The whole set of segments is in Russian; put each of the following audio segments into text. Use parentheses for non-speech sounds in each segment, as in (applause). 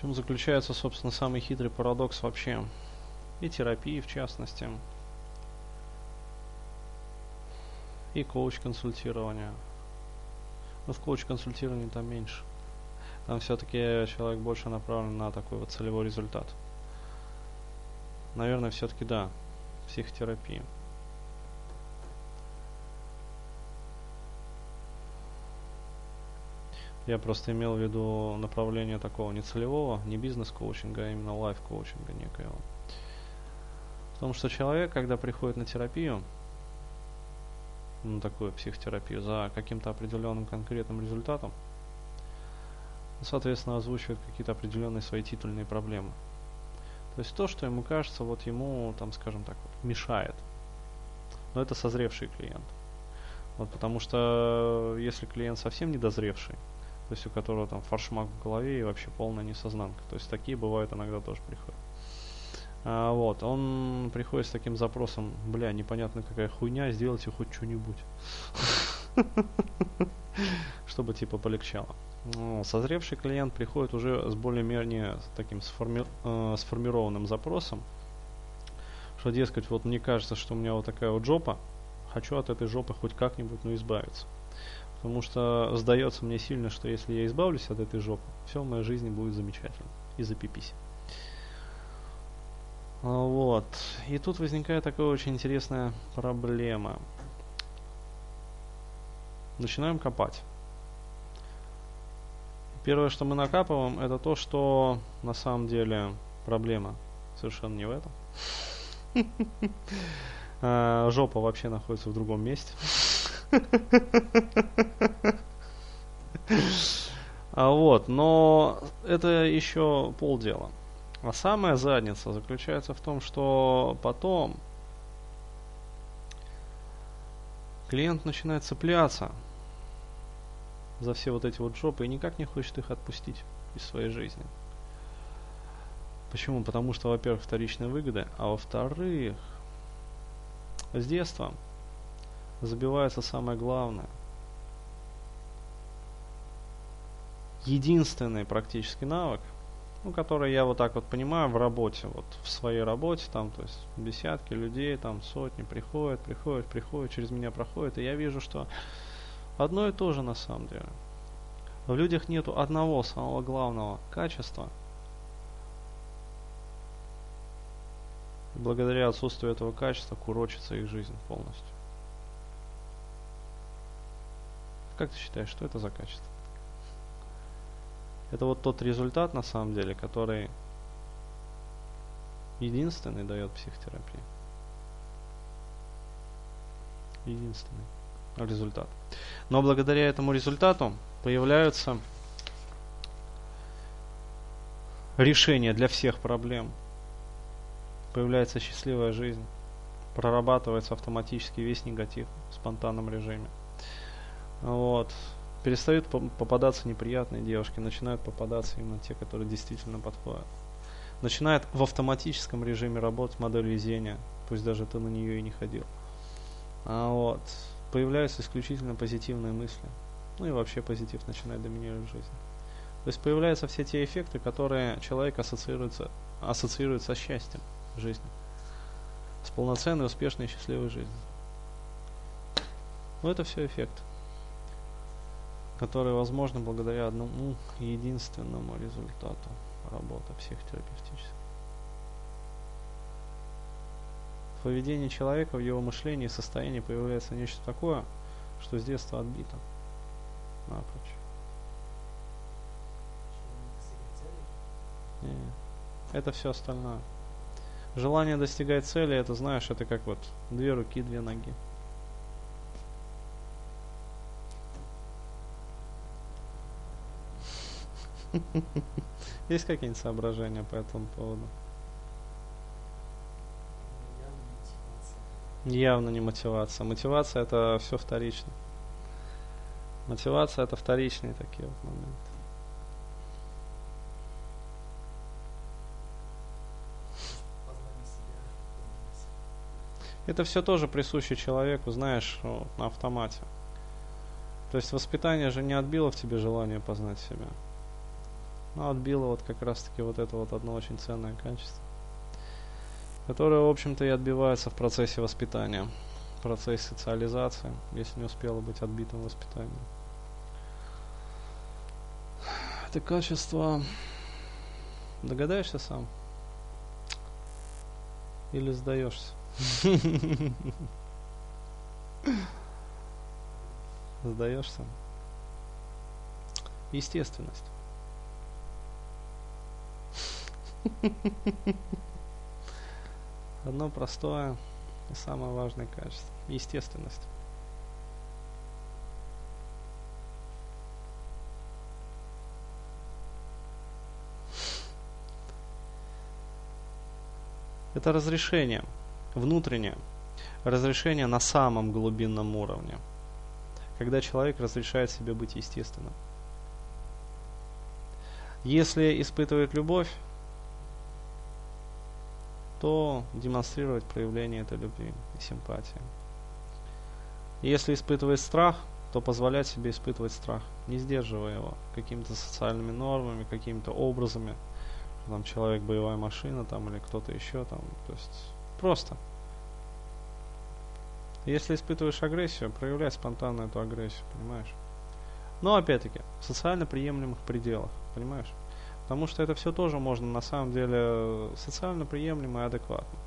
В чем заключается, собственно, самый хитрый парадокс вообще. И терапии, в частности. И коуч-консультирование. Но в коуч-консультировании там меньше. Там все-таки человек больше направлен на такой вот целевой результат. Наверное, все-таки да, психотерапия. Я просто имел в виду направление такого не целевого, не бизнес-коучинга, а именно лайф-коучинга некоего. Потому что человек, когда приходит на терапию, на такую психотерапию, за каким-то определенным конкретным результатом, соответственно, озвучивает какие-то определенные свои титульные проблемы. То есть то, что ему кажется, вот ему, там, скажем так, мешает. Но это созревший клиент. Вот потому что если клиент совсем недозревший, то есть у которого там фаршмак в голове и вообще полная несознанка. То есть такие бывают иногда тоже приходят. А, вот, он приходит с таким запросом, бля, непонятно какая хуйня, сделайте хоть что-нибудь. (laughs) Чтобы типа полегчало. Ну, созревший клиент приходит уже с более-менее таким сформи э, сформированным запросом, что, дескать, вот мне кажется, что у меня вот такая вот жопа, хочу от этой жопы хоть как-нибудь, ну, избавиться. Потому что сдается мне сильно, что если я избавлюсь от этой жопы, все в моей жизни будет замечательно. И запипись. А, вот. И тут возникает такая очень интересная проблема. Начинаем копать. Первое, что мы накапываем, это то, что на самом деле проблема совершенно не в этом. (laughs) А, жопа вообще находится в другом месте. А вот, но это еще полдела. А самая задница заключается в том, что потом клиент начинает цепляться за все вот эти вот жопы и никак не хочет их отпустить из своей жизни. Почему? Потому что, во-первых, вторичная выгода, а во-вторых, с детства забивается самое главное. Единственный практический навык, ну, который я вот так вот понимаю в работе, вот в своей работе, там, то есть десятки людей, там сотни приходят, приходят, приходят, через меня проходят, и я вижу, что одно и то же на самом деле. В людях нету одного самого главного качества. благодаря отсутствию этого качества курочится их жизнь полностью. Как ты считаешь, что это за качество? Это вот тот результат, на самом деле, который единственный дает психотерапия. Единственный результат. Но благодаря этому результату появляются решения для всех проблем. Появляется счастливая жизнь. Прорабатывается автоматически весь негатив в спонтанном режиме. Вот. Перестают попадаться неприятные девушки, начинают попадаться именно те, которые действительно подходят. Начинает в автоматическом режиме работать модель везения, пусть даже ты на нее и не ходил. А вот. Появляются исключительно позитивные мысли. Ну и вообще позитив начинает доминировать в жизни. То есть появляются все те эффекты, которые человек ассоциируется, ассоциирует со счастьем в жизни. С полноценной, успешной и счастливой жизнью. Но это все эффект которые возможны благодаря одному единственному результату работы психотерапевтической. В человека, в его мышлении и состоянии появляется нечто такое, что с детства отбито напрочь. Не, это все остальное. Желание достигать цели, это знаешь, это как вот две руки, две ноги. (laughs) Есть какие-нибудь соображения по этому поводу? Явно не мотивация. Мотивация это все вторично. Мотивация это вторичные такие вот моменты. Это все тоже присуще человеку, знаешь, на автомате. То есть воспитание же не отбило в тебе желание познать себя. Но отбило вот как раз таки вот это вот одно очень ценное качество, которое, в общем-то, и отбивается в процессе воспитания, в процессе социализации, если не успело быть отбитым воспитанием. Это качество, догадаешься сам? Или сдаешься? (laughs) Сдаешься? Естественность. (laughs) Одно простое и самое важное качество. Естественность. Это разрешение внутреннее, разрешение на самом глубинном уровне, когда человек разрешает себе быть естественным. Если испытывает любовь, то демонстрировать проявление этой любви и симпатии. Если испытывает страх, то позволять себе испытывать страх, не сдерживая его какими-то социальными нормами, какими-то образами, там человек боевая машина там или кто-то еще там, то есть просто. Если испытываешь агрессию, проявляй спонтанно эту агрессию, понимаешь? Но опять-таки, в социально приемлемых пределах, понимаешь? Потому что это все тоже можно на самом деле социально приемлемо и адекватно.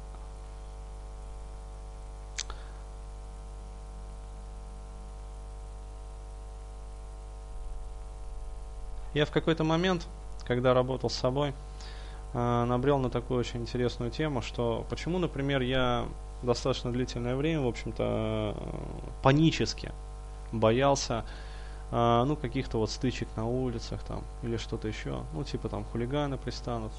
Я в какой-то момент, когда работал с собой, э, набрел на такую очень интересную тему, что почему, например, я достаточно длительное время, в общем-то, панически боялся а, ну, каких-то вот стычек на улицах там или что-то еще, ну, типа там хулиганы пристанут.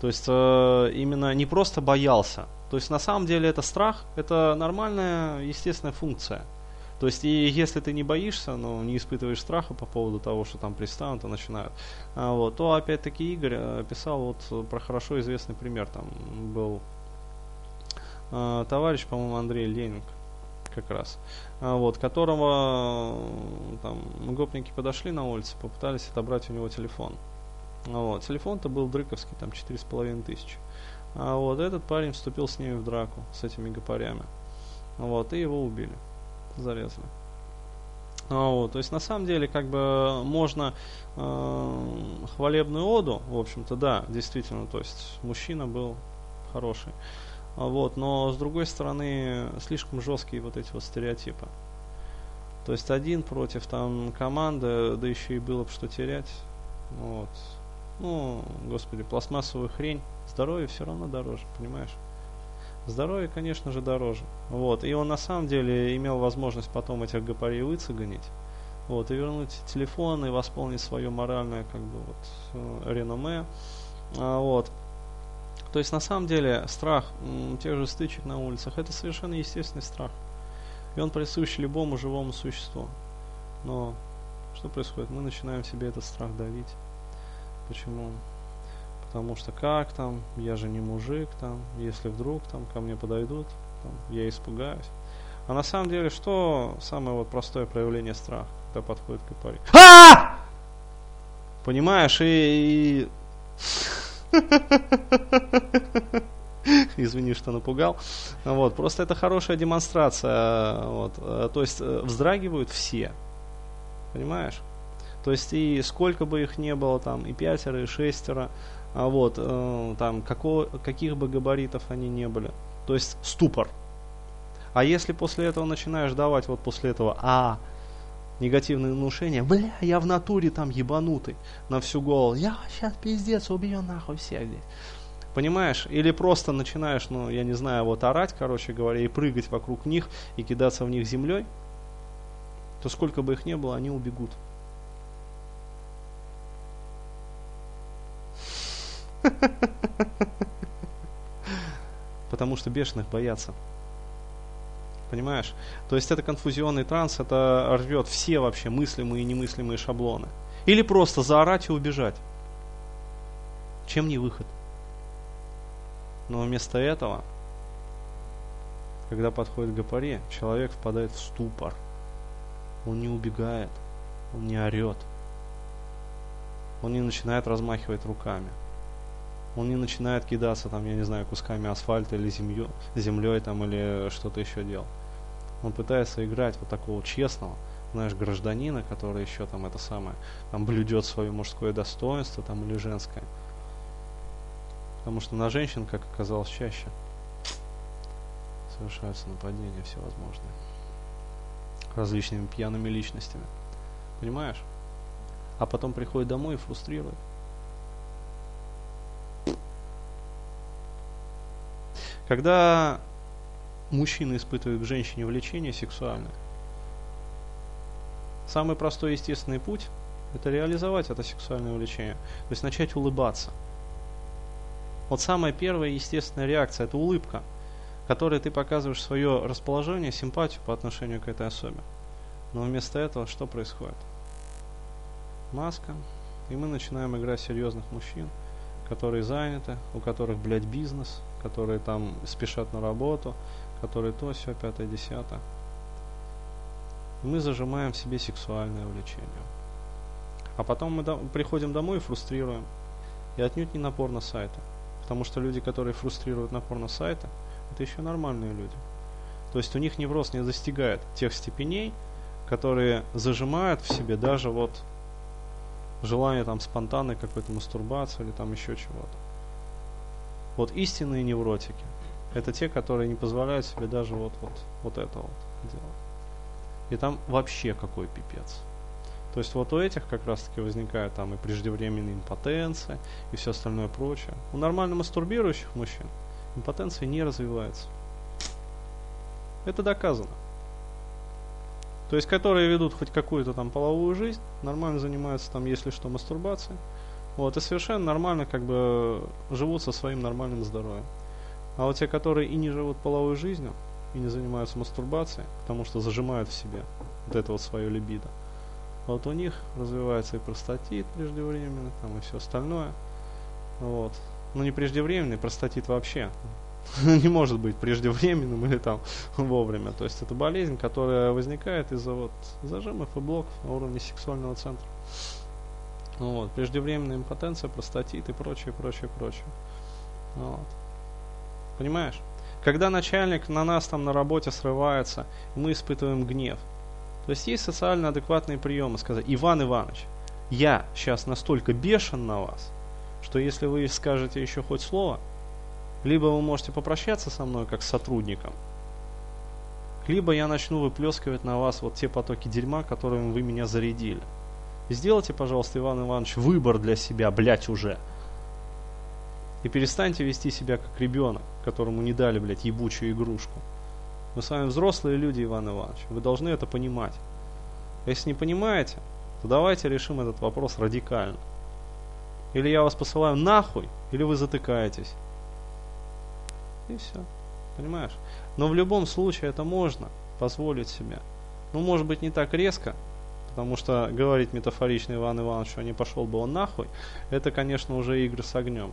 То есть э, именно не просто боялся, то есть на самом деле это страх, это нормальная естественная функция. То есть и если ты не боишься, но не испытываешь страха по поводу того, что там пристанут и начинают, а, вот, то опять-таки Игорь э, писал вот про хорошо известный пример, там был э, товарищ, по-моему, Андрей Ленинг, как раз, а, вот, которого там гопники подошли на улице, попытались отобрать у него телефон. А, вот, телефон-то был дрыковский, там четыре с половиной тысячи. А вот этот парень вступил с ними в драку, с этими гопарями. Вот, и его убили, зарезали. А, вот, то есть на самом деле как бы можно э, хвалебную оду, в общем-то, да, действительно, то есть мужчина был хороший. Вот, но с другой стороны, слишком жесткие вот эти вот стереотипы. То есть один против там команды, да еще и было бы что терять. Вот. Ну, господи, пластмассовую хрень. Здоровье все равно дороже, понимаешь? Здоровье, конечно же, дороже. Вот. И он на самом деле имел возможность потом этих гопарей выцегонить. Вот, и вернуть телефон, и восполнить свое моральное, как бы, вот, э, реноме. А, вот. То есть на самом деле страх тех же стычек на улицах это совершенно естественный страх. И он присущ любому живому существу. Но что происходит? Мы начинаем себе этот страх давить. Почему? Потому что как там, я же не мужик там, если вдруг там ко мне подойдут, там, я испугаюсь. А на самом деле, что самое вот простое проявление страха, когда подходит к паре? Понимаешь, и, и (laughs) Извини, что напугал. Вот, просто это хорошая демонстрация. Вот, то есть э, вздрагивают все. Понимаешь? То есть и сколько бы их не было, там и пятеро, и шестеро, а вот, э, там какого, каких бы габаритов они не были. То есть ступор. А если после этого начинаешь давать вот после этого, а, негативные внушения, бля, я в натуре там ебанутый на всю голову, я сейчас пиздец убью нахуй всех здесь. Понимаешь? Или просто начинаешь, ну, я не знаю, вот орать, короче говоря, и прыгать вокруг них, и кидаться в них землей, то сколько бы их не было, они убегут. (laughs) Потому что бешеных боятся. Понимаешь? То есть это конфузионный транс, это рвет все вообще мыслимые и немыслимые шаблоны. Или просто заорать и убежать. Чем не выход? Но вместо этого, когда подходит к гопаре, человек впадает в ступор. Он не убегает, он не орет. Он не начинает размахивать руками. Он не начинает кидаться там, я не знаю, кусками асфальта или землей, землей там или что-то еще делать. Он пытается играть вот такого честного, знаешь, гражданина, который еще там это самое, там блюдет свое мужское достоинство там или женское. Потому что на женщин, как оказалось, чаще совершаются нападения всевозможные различными пьяными личностями. Понимаешь? А потом приходит домой и фрустрирует. Когда мужчина испытывает к женщине влечение сексуальное, самый простой естественный путь – это реализовать это сексуальное влечение. То есть начать улыбаться. Вот самая первая естественная реакция – это улыбка – которой ты показываешь свое расположение, симпатию по отношению к этой особе. Но вместо этого что происходит? Маска. И мы начинаем играть серьезных мужчин, которые заняты, у которых, блядь, бизнес, которые там спешат на работу, которые то, все, пятое, десятое. Мы зажимаем в себе сексуальное влечение. А потом мы до приходим домой и фрустрируем. И отнюдь не на порно-сайты. Потому что люди, которые фрустрируют на порно-сайты, это еще нормальные люди. То есть у них невроз не достигает тех степеней, которые зажимают в себе даже вот желание там спонтанной какой-то мастурбации или там еще чего-то. Вот истинные невротики это те, которые не позволяют себе даже вот, вот, вот это вот делать. И там вообще какой пипец. То есть вот у этих как раз таки возникает там и преждевременная импотенция, и все остальное прочее. У нормально мастурбирующих мужчин импотенция не развивается. Это доказано. То есть, которые ведут хоть какую-то там половую жизнь, нормально занимаются там, если что, мастурбацией. Вот, и совершенно нормально как бы живут со своим нормальным здоровьем. А вот те, которые и не живут половой жизнью, и не занимаются мастурбацией, потому что зажимают в себе вот это вот свое либидо, вот у них развивается и простатит преждевременно, там и все остальное. Вот ну не преждевременный, простатит вообще (laughs) не может быть преждевременным или там вовремя. То есть это болезнь, которая возникает из-за вот зажимов и блоков на уровне сексуального центра. Вот, преждевременная импотенция, простатит и прочее, прочее, прочее. Вот. Понимаешь? Когда начальник на нас там на работе срывается, мы испытываем гнев. То есть есть социально адекватные приемы сказать, Иван Иванович, я сейчас настолько бешен на вас, что если вы скажете еще хоть слово, либо вы можете попрощаться со мной как с сотрудником, либо я начну выплескивать на вас вот те потоки дерьма, которыми вы меня зарядили. Сделайте, пожалуйста, Иван Иванович, выбор для себя, блять, уже. И перестаньте вести себя как ребенок, которому не дали, блядь, ебучую игрушку. Мы с вами взрослые люди, Иван Иванович. Вы должны это понимать. Если не понимаете, то давайте решим этот вопрос радикально. Или я вас посылаю нахуй, или вы затыкаетесь. И все. Понимаешь? Но в любом случае это можно позволить себе. Ну, может быть, не так резко, потому что говорить метафорично Иван Иванович, а не пошел бы он нахуй, это, конечно, уже игры с огнем.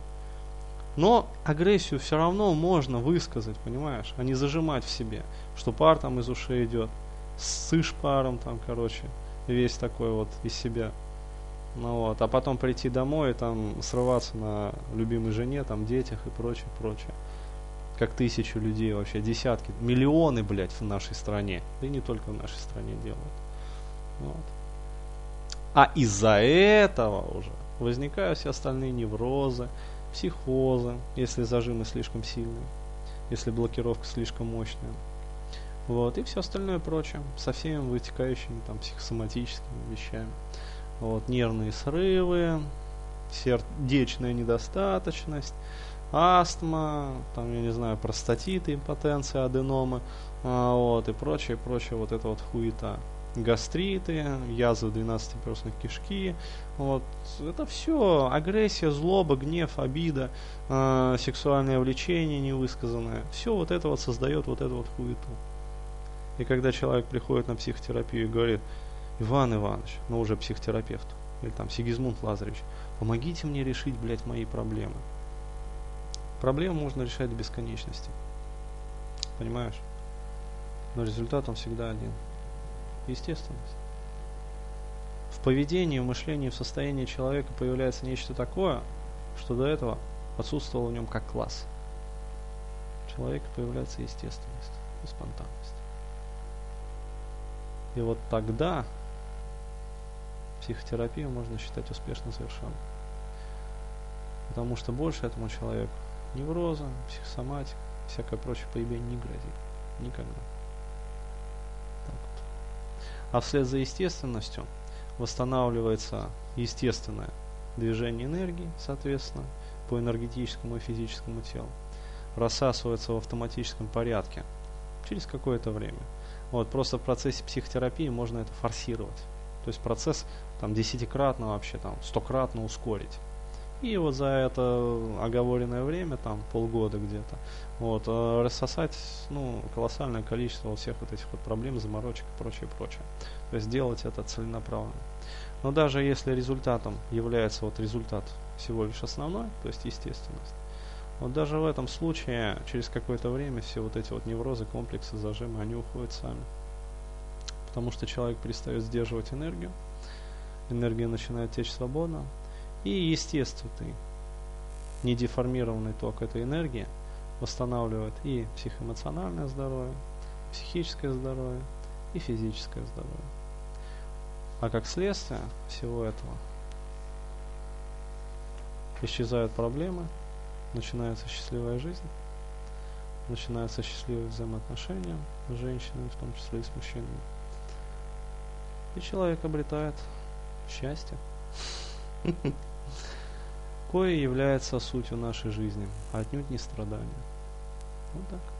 Но агрессию все равно можно высказать, понимаешь, а не зажимать в себе, что пар там из ушей идет, сышь паром там, короче, весь такой вот из себя. Ну вот, а потом прийти домой и там срываться на любимой жене, там детях и прочее, прочее. Как тысячу людей вообще, десятки, миллионы, блядь, в нашей стране. Да и не только в нашей стране делают. Вот. А из-за этого уже возникают все остальные неврозы, психозы, если зажимы слишком сильные, если блокировка слишком мощная. Вот, и все остальное прочее, со всеми вытекающими там психосоматическими вещами вот, нервные срывы, сердечная недостаточность, астма, там, я не знаю, простатиты, импотенция, аденомы, а, вот, и прочее, прочее, вот это вот хуета. Гастриты, язвы 12-перстной кишки, вот, это все, агрессия, злоба, гнев, обида, э, сексуальное влечение невысказанное, все вот это вот создает вот эту вот хуету. И когда человек приходит на психотерапию и говорит, Иван Иванович, ну уже психотерапевт, или там Сигизмунд Лазаревич, помогите мне решить, блядь, мои проблемы. Проблемы можно решать до бесконечности. Понимаешь? Но результат он всегда один. Естественность. В поведении, в мышлении, в состоянии человека появляется нечто такое, что до этого отсутствовало в нем как класс. У человека появляется естественность и спонтанность. И вот тогда психотерапию можно считать успешно совершенной. Потому что больше этому человеку невроза, психосоматика, всякое прочее появление не грозит. Никогда. Так вот. А вслед за естественностью восстанавливается естественное движение энергии, соответственно, по энергетическому и физическому телу. Рассасывается в автоматическом порядке через какое-то время. Вот, просто в процессе психотерапии можно это форсировать. То есть процесс там десятикратно вообще, там, стократно ускорить. И вот за это оговоренное время, там полгода где-то, вот, э, рассосать ну, колоссальное количество всех вот этих вот проблем, заморочек и прочее, прочее. То есть делать это целенаправленно. Но даже если результатом является вот результат всего лишь основной, то есть естественность, вот даже в этом случае через какое-то время все вот эти вот неврозы, комплексы, зажимы, они уходят сами. Потому что человек перестает сдерживать энергию, энергия начинает течь свободно, и естественный, недеформированный ток этой энергии восстанавливает и психоэмоциональное здоровье, психическое здоровье и физическое здоровье. А как следствие всего этого исчезают проблемы, начинается счастливая жизнь, начинаются счастливые взаимоотношения с женщинами, в том числе и с мужчинами. И человек обретает счастье. Кое является сутью нашей жизни, а отнюдь не страдания. Вот так.